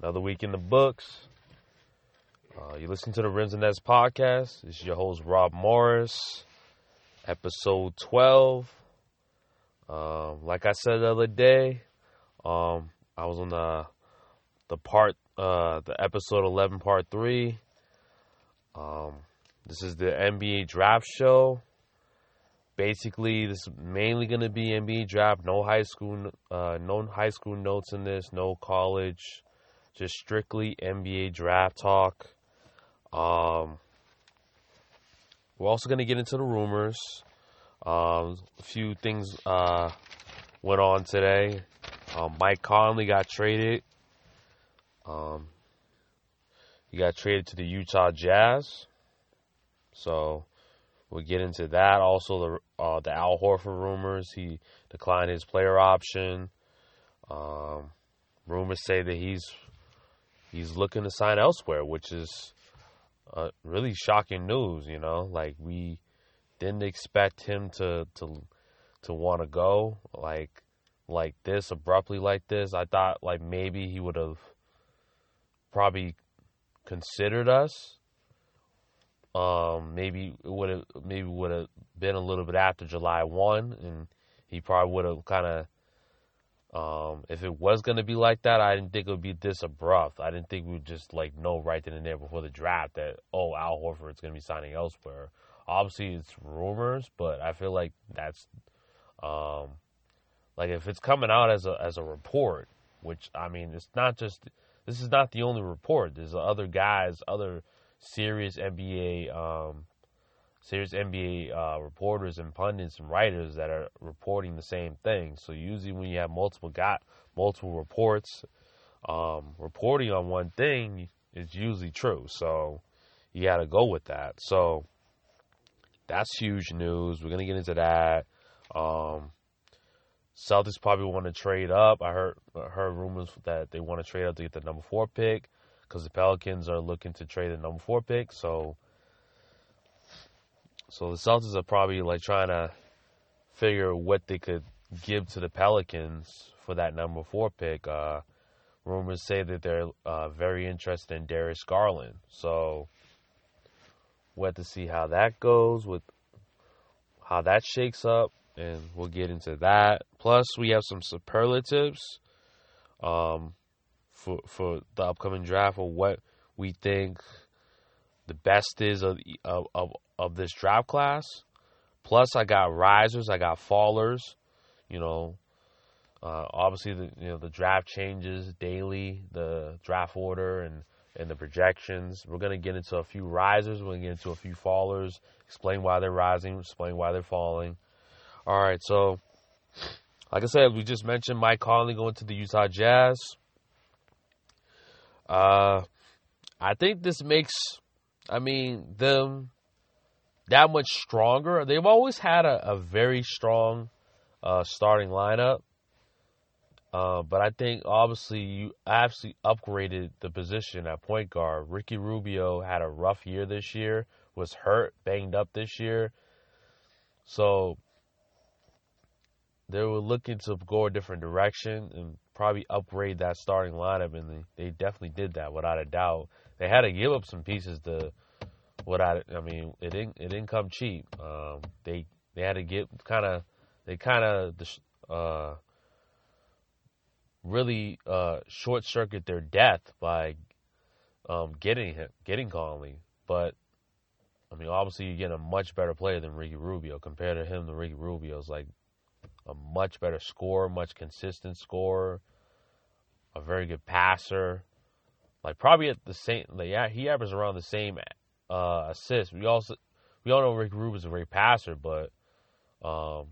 Another week in the books. Uh, you listen to the Rims and Nets podcast. This is your host, Rob Morris, episode 12. Um, like I said the other day, um, I was on the the part, uh, the episode 11, part 3. Um, this is the NBA draft show. Basically, this is mainly going to be NBA draft. No high school, uh, no high school notes in this. No college just strictly NBA draft talk. Um, we're also going to get into the rumors. Um, a few things uh, went on today. Um, Mike Conley got traded. Um, he got traded to the Utah Jazz. So we'll get into that. Also, the uh, the Al Horford rumors. He declined his player option. Um, rumors say that he's he's looking to sign elsewhere, which is uh, really shocking news. You know, like we didn't expect him to to to want to go like like this abruptly like this. I thought like maybe he would have probably considered us. Um, maybe it would have maybe would have been a little bit after July one, and he probably would have kind of um, if it was going to be like that, I didn't think it would be this abrupt. I didn't think we would just like know right then and there before the draft that oh Al Horford's going to be signing elsewhere. Obviously, it's rumors, but I feel like that's um, like if it's coming out as a as a report, which I mean, it's not just this is not the only report. There's other guys, other serious NBA um, serious NBA uh, reporters and pundits and writers that are reporting the same thing. So usually when you have multiple got multiple reports um, reporting on one thing, it's usually true. So you got to go with that. So that's huge news. We're gonna get into that. Um, Celtics probably want to trade up. I heard heard rumors that they want to trade up to get the number four pick because the Pelicans are looking to trade the number four pick. So so the Celtics are probably like trying to figure what they could give to the Pelicans for that number four pick. Uh, rumors say that they're uh, very interested in Darius Garland. So we'll have to see how that goes with how that shakes up, and we'll get into that. Plus, we have some superlatives um, for for the upcoming draft of what we think the best is of, of, of this draft class. Plus, I got risers, I got fallers. You know, uh, obviously the you know the draft changes daily, the draft order and and the projections. We're gonna get into a few risers. We're gonna get into a few fallers. Explain why they're rising. Explain why they're falling. All right, so like I said, we just mentioned Mike Conley going to the Utah Jazz. Uh, I think this makes, I mean, them that much stronger. They've always had a, a very strong uh, starting lineup. Uh, but I think obviously you absolutely upgraded the position at point guard. Ricky Rubio had a rough year this year, was hurt, banged up this year. So they were looking to go a different direction and probably upgrade that starting lineup, and they, they definitely did that without a doubt. They had to give up some pieces to what I, I mean, it didn't it didn't come cheap. Um, they they had to get kind of they kind of uh, really uh, short circuit their death by um, getting him getting Conley. But I mean, obviously you get a much better player than Ricky Rubio. Compared to him, the Ricky Rubio is like a much better scorer, much consistent scorer, a very good passer. Like probably at the same, like, yeah, he averages around the same uh, assists. We also we all know Ricky Rubio's a great passer, but um,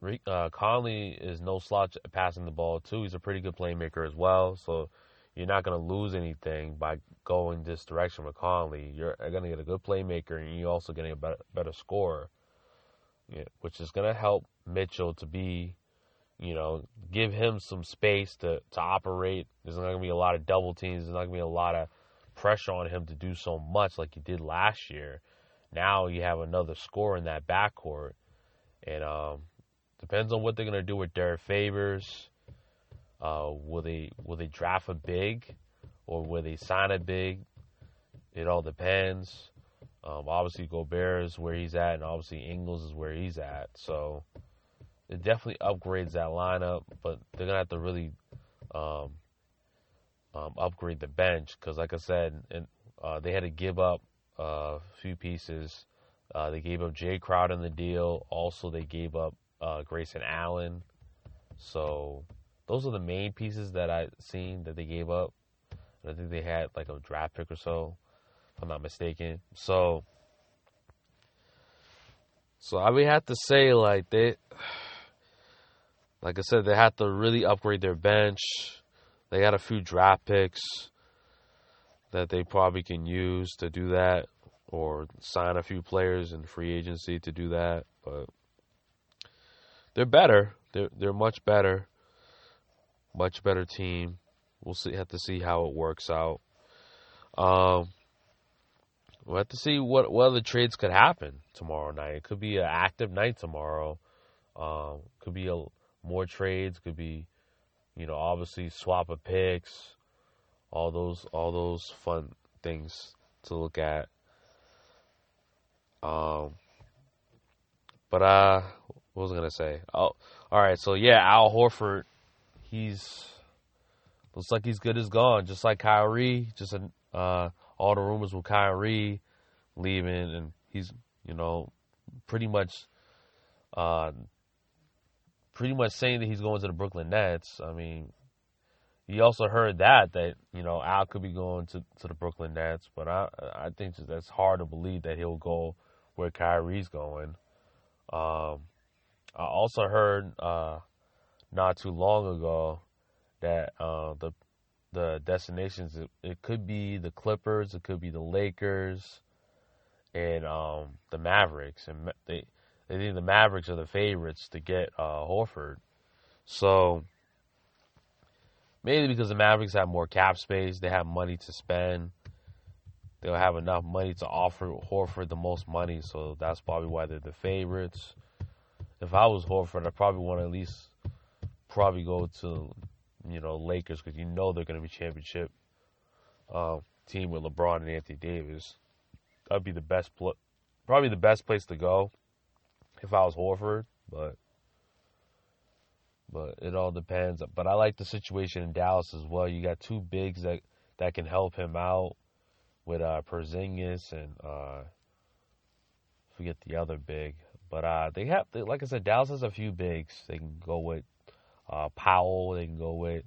Rick, uh, Conley is no slouch passing the ball too. He's a pretty good playmaker as well. So you're not going to lose anything by going this direction with Conley. You're going to get a good playmaker, and you're also getting a better, better scorer, yeah, which is going to help Mitchell to be, you know, give him some space to to operate. There's not going to be a lot of double teams. There's not going to be a lot of pressure on him to do so much like he did last year. Now you have another score in that backcourt, and um, depends on what they're gonna do with Derrick Favors. Uh, will they will they draft a big? or will they sign a big. It all depends. Um, obviously, Gobert is where he's at, and obviously Ingles is where he's at. So it definitely upgrades that lineup, but they're gonna have to really um, um, upgrade the bench because, like I said, and uh, they had to give up uh, a few pieces. Uh, they gave up Jae Crowder in the deal. Also, they gave up uh, Grayson Allen. So those are the main pieces that I seen that they gave up. And I think they had like a draft pick or so, if I'm not mistaken. So, so I would have to say like they, like I said, they had to really upgrade their bench. They had a few draft picks that they probably can use to do that, or sign a few players in free agency to do that. But they're better. They're they're much better. Much better team. We'll see. Have to see how it works out. Um, we'll have to see what what other trades could happen tomorrow night. It could be an active night tomorrow. Um, could be a more trades. Could be, you know, obviously swap of picks. All those all those fun things to look at. Um, but uh, what was I gonna say? Oh, all right. So yeah, Al Horford, he's looks like he's good as gone, just like Kyrie. Just uh, all the rumors with Kyrie leaving, and he's you know pretty much uh, pretty much saying that he's going to the Brooklyn Nets. I mean, he also heard that that you know Al could be going to, to the Brooklyn Nets, but I I think that's hard to believe that he'll go where Kyrie's going. Um, I also heard uh, not too long ago that uh, the the destinations it, it, could be the Clippers, it could be the Lakers, and um, the Mavericks, and they they think the Mavericks are the favorites to get uh, Horford. So maybe because the Mavericks have more cap space, they have money to spend. They'll have enough money to offer Horford the most money, so that's probably why they're the favorites if I was Horford, I probably want to at least probably go to you know Lakers because you know they're going to be championship uh, team with LeBron and Anthony Davis. That'd be the best, pl- probably the best place to go if I was Horford, but but it all depends. But I like the situation in Dallas as well. You got two bigs that that can help him out with uh, Porzingis and uh, forget the other big. But uh, they have, they, like I said, Dallas has a few bigs. They can go with uh, Powell. They can go with.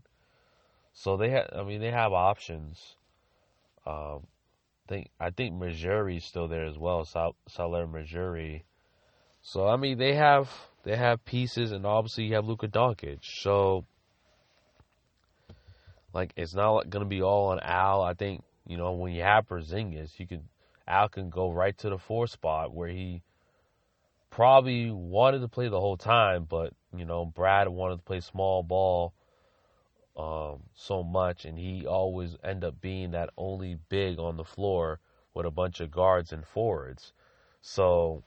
So they have. I mean, they have options. Um, think I think Mejri's still there as well. Sal- Salah Mejri. So I mean, they have they have pieces, and obviously you have Luka Doncic. So like, it's not gonna be all on Al. I think you know when you have Porzingis, you can Al can go right to the four spot where he probably wanted to play the whole time, but you know Brad wanted to play small ball um, so much, and he always end up being that only big on the floor with a bunch of guards and forwards. So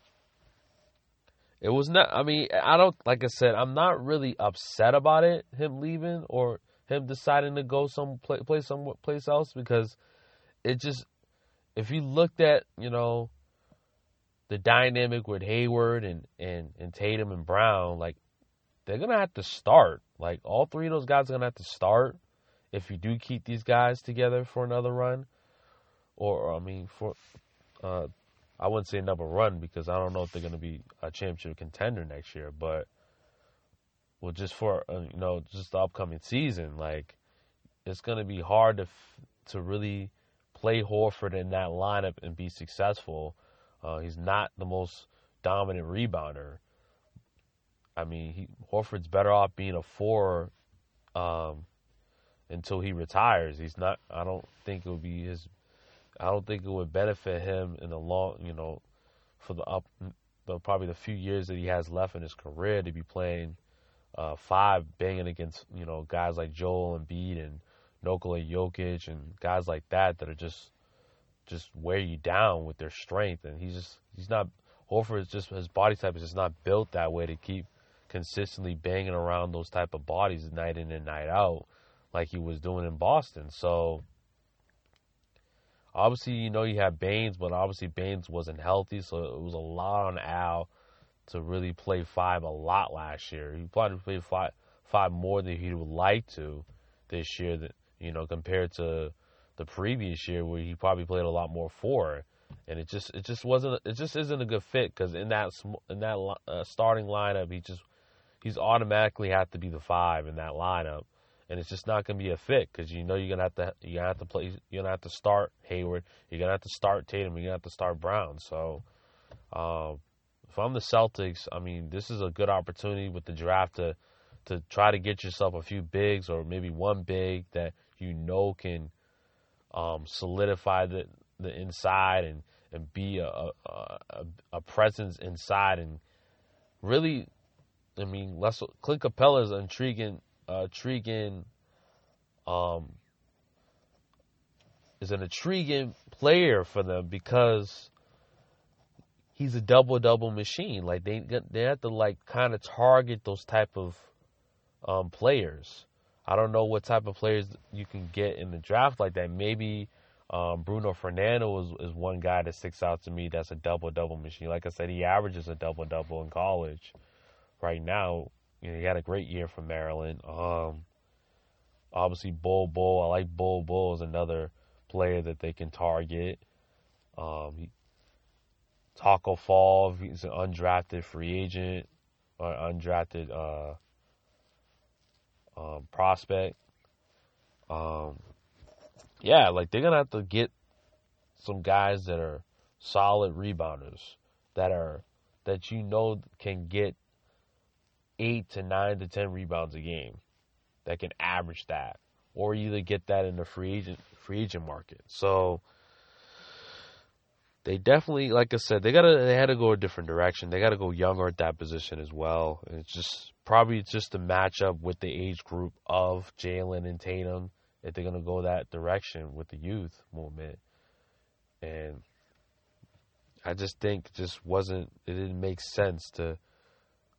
it was not. I mean, I don't like I said. I'm not really upset about it, him leaving or him deciding to go some play, play place else because it just. If you looked at you know the dynamic with Hayward and, and, and Tatum and Brown, like they're gonna have to start. Like all three of those guys are gonna have to start if you do keep these guys together for another run. Or I mean for uh, I wouldn't say another run because I don't know if they're gonna be a championship contender next year, but well just for uh, you know just the upcoming season, like it's gonna be hard to to really play Horford in that lineup and be successful uh, he's not the most dominant rebounder. I mean, he, Horford's better off being a four um, until he retires. He's not. I don't think it would be his. I don't think it would benefit him in the long. You know, for the up, the, probably the few years that he has left in his career to be playing uh, five, banging against you know guys like Joel and Embiid and Nikola Jokic and guys like that that are just just wear you down with their strength. And he's just he's not Horford is just his body type is just not built that way to keep consistently banging around those type of bodies night in and night out like he was doing in Boston. So Obviously, you know you have Baynes, but obviously Baynes wasn't healthy, so it was a lot on Al to really play five a lot last year. He probably played five five more than he would like to this year. That you know compared to the previous year where he probably played a lot more four, and it just it just wasn't it just isn't a good fit because in that in that uh, starting lineup he just he's automatically have to be the five in that lineup, and it's just not going to be a fit because you know you're gonna have to gonna have to play you're gonna have to start Hayward, you're gonna have to start Tatum, you're gonna have to start Brown. So, um, if I'm the Celtics, I mean this is a good opportunity with the draft to to try to get yourself a few bigs or maybe one big that you know can um, solidify the the inside and and be a, a, a presence inside and really, I mean, let's Clint Capela is intriguing, uh, intriguing, um, is an intriguing player for them because he's a double double machine. Like they they have to like kind of target those type of um, players. I don't know what type of players you can get in the draft like that. Maybe um, Bruno Fernando is, is one guy that sticks out to me that's a double double machine. Like I said, he averages a double double in college. Right now, you know, he had a great year for Maryland. Um, obviously, Bol Bol. I like Bol Bol is another player that they can target. Um, he, Tacko Fall, he's an undrafted free agent or undrafted uh, um, prospect. Um, yeah, like they're gonna have to get some guys that are solid rebounders that are that you know can get eight to nine to ten rebounds a game that can average that or either get that in the free agent free agent market. So they definitely like i said they gotta they had to go a different direction. They gotta go younger at that position as well. And it's just probably it's just a matchup with the age group of jaylen and tatum if they're to go that direction with the youth movement. And I just think just wasn't it didn't make sense to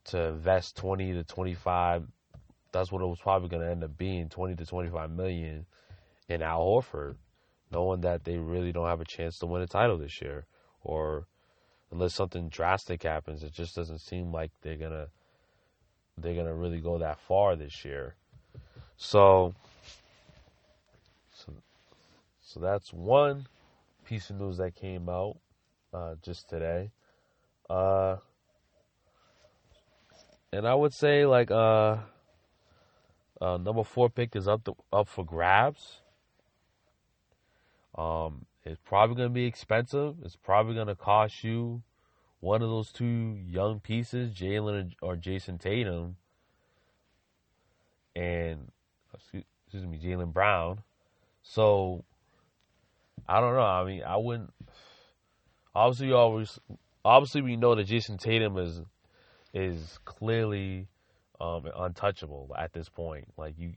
to invest 20 to 25 that's what it was probably going to end up being 20 to 25 million in Al Horford knowing that they really don't have a chance to win a title this year or unless something drastic happens it just doesn't seem like they're going to they're going to really go that far this year. So so that's one piece of news that came out uh, just today. Uh, and I would say like uh, uh, number four pick is up to, up for grabs. Um, it's probably to be expensive. It's probably to cost you one of those two young pieces, Jaylen or Jayson Tatum, and excuse me, Jaylen Brown. So I don't know. I mean, I wouldn't. Obviously, always. Obviously, we know that Jayson Tatum is is clearly um, untouchable at this point. Like you,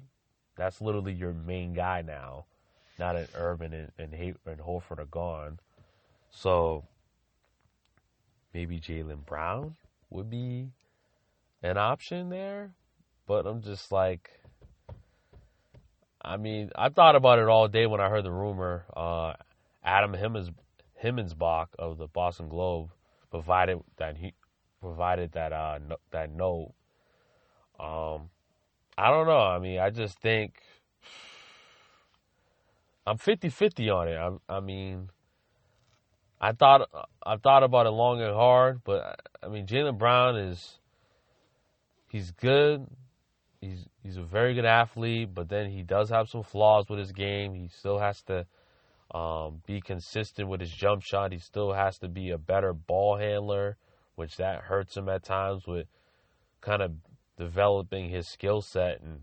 that's literally your main guy now. Not an Irving and and, and Horford are gone, so maybe Jaylen Brown would be an option there. But I'm just like, I mean, I thought about it all day when I heard the rumor. Uh, Adam Himmons, Himmelsbach of the Boston Globe provided that he provided that uh, no, that note. Um, I don't know. I mean, I just think I'm 50-50 on it. I, I mean, I thought I thought about it long and hard, but I mean, Jaylen Brown is he's good. He's he's a very good athlete, but then he does have some flaws with his game. He still has to um, be consistent with his jump shot. He still has to be a better ball handler, which that hurts him at times with kind of developing his skill set and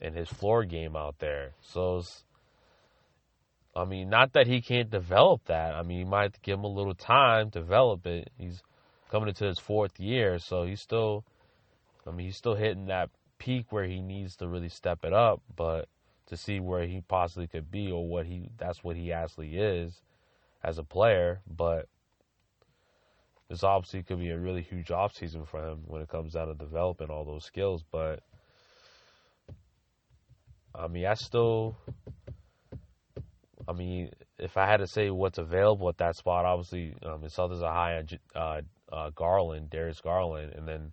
and his floor game out there. So, I mean, not that he can't develop that. I mean, you might give him a little time to develop it. He's coming into his fourth year, so he's still, I mean, he's still hitting that peak where he needs to really step it up, but to see where he possibly could be or what he that's what he actually is as a player, but this obviously could be a really huge offseason for him when it comes down to developing all those skills, but I mean, I still I mean, if I had to say what's available at that spot, obviously um, the Celtics are high on uh, uh, Garland, Darius Garland, and then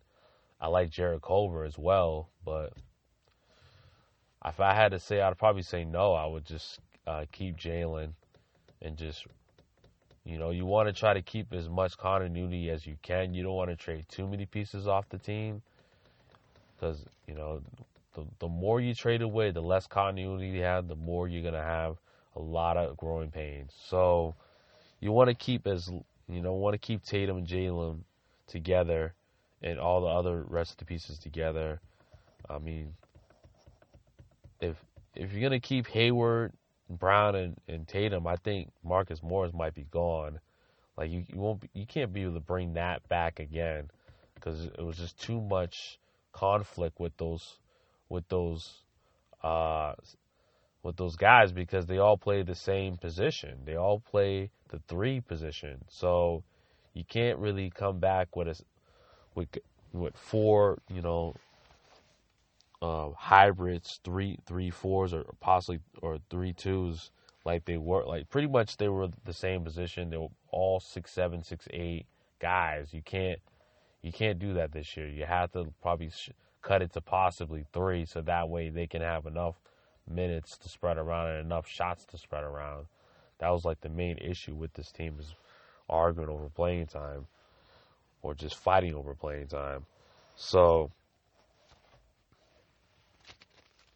I like Jarrett Culver as well. But if I had to say, I'd probably say no. I would just uh, keep Jaylen and just you know you want to try to keep as much continuity as you can. You don't want to trade too many pieces off the team because you know the the more you trade away, the less continuity you have, the more you're gonna have a lot of growing pains. So you want to keep as you know want to keep Tatum and Jaylen together, and all the other rest of the pieces together. I mean, if if you're gonna keep Hayward, Brown, and, and Tatum, I think Marcus Morris might be gone. Like you, you won't, be, you can't be able to bring that back again because it was just too much conflict with those, with those, uh, with those guys because they all play the same position. They all play the three position. So you can't really come back with a with with four, you know, uh, hybrids, three three fours or possibly or three twos like they were like pretty much they were the same position. They were all six seven, six eight guys. You can't you can't do that this year. You have to probably sh- cut it to possibly three, so that way they can have enough minutes to spread around and enough shots to spread around. That was like the main issue with this team is arguing over playing time or just fighting over playing time. So,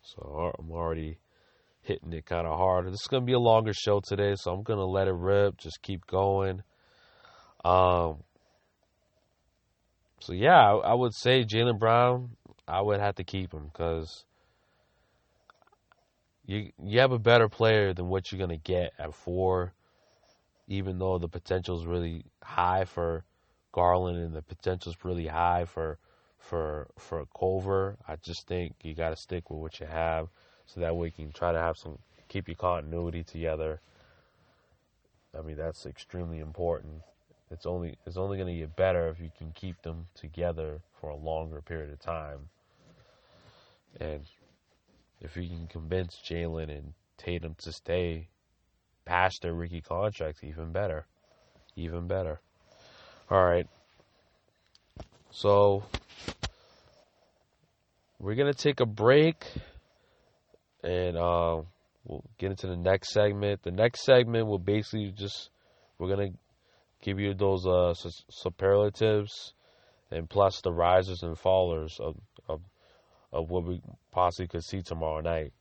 so I'm already hitting it kind of hard. This is gonna be a longer show today, so I'm gonna let it rip. Just keep going. Um. So yeah, I, I would say Jaylen Brown. I would have to keep him because you you have a better player than what you're gonna get at four. Even though the potential is really high for Garland and the potential is really high for for for Culver, I just think you got to stick with what you have, so that way you can try to have some keep your continuity together. I mean that's extremely important. It's only it's only going to get better if you can keep them together for a longer period of time. And if you can convince Jaylen and Tatum to stay past their rookie contracts, even better. Even better. All right. So we're gonna take a break, and uh, we'll get into the next segment. The next segment will basically just we're gonna give you those uh, superlatives, and plus the risers and fallers of, of of what we possibly could see tomorrow night.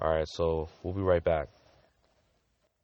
All right, so we'll be right back.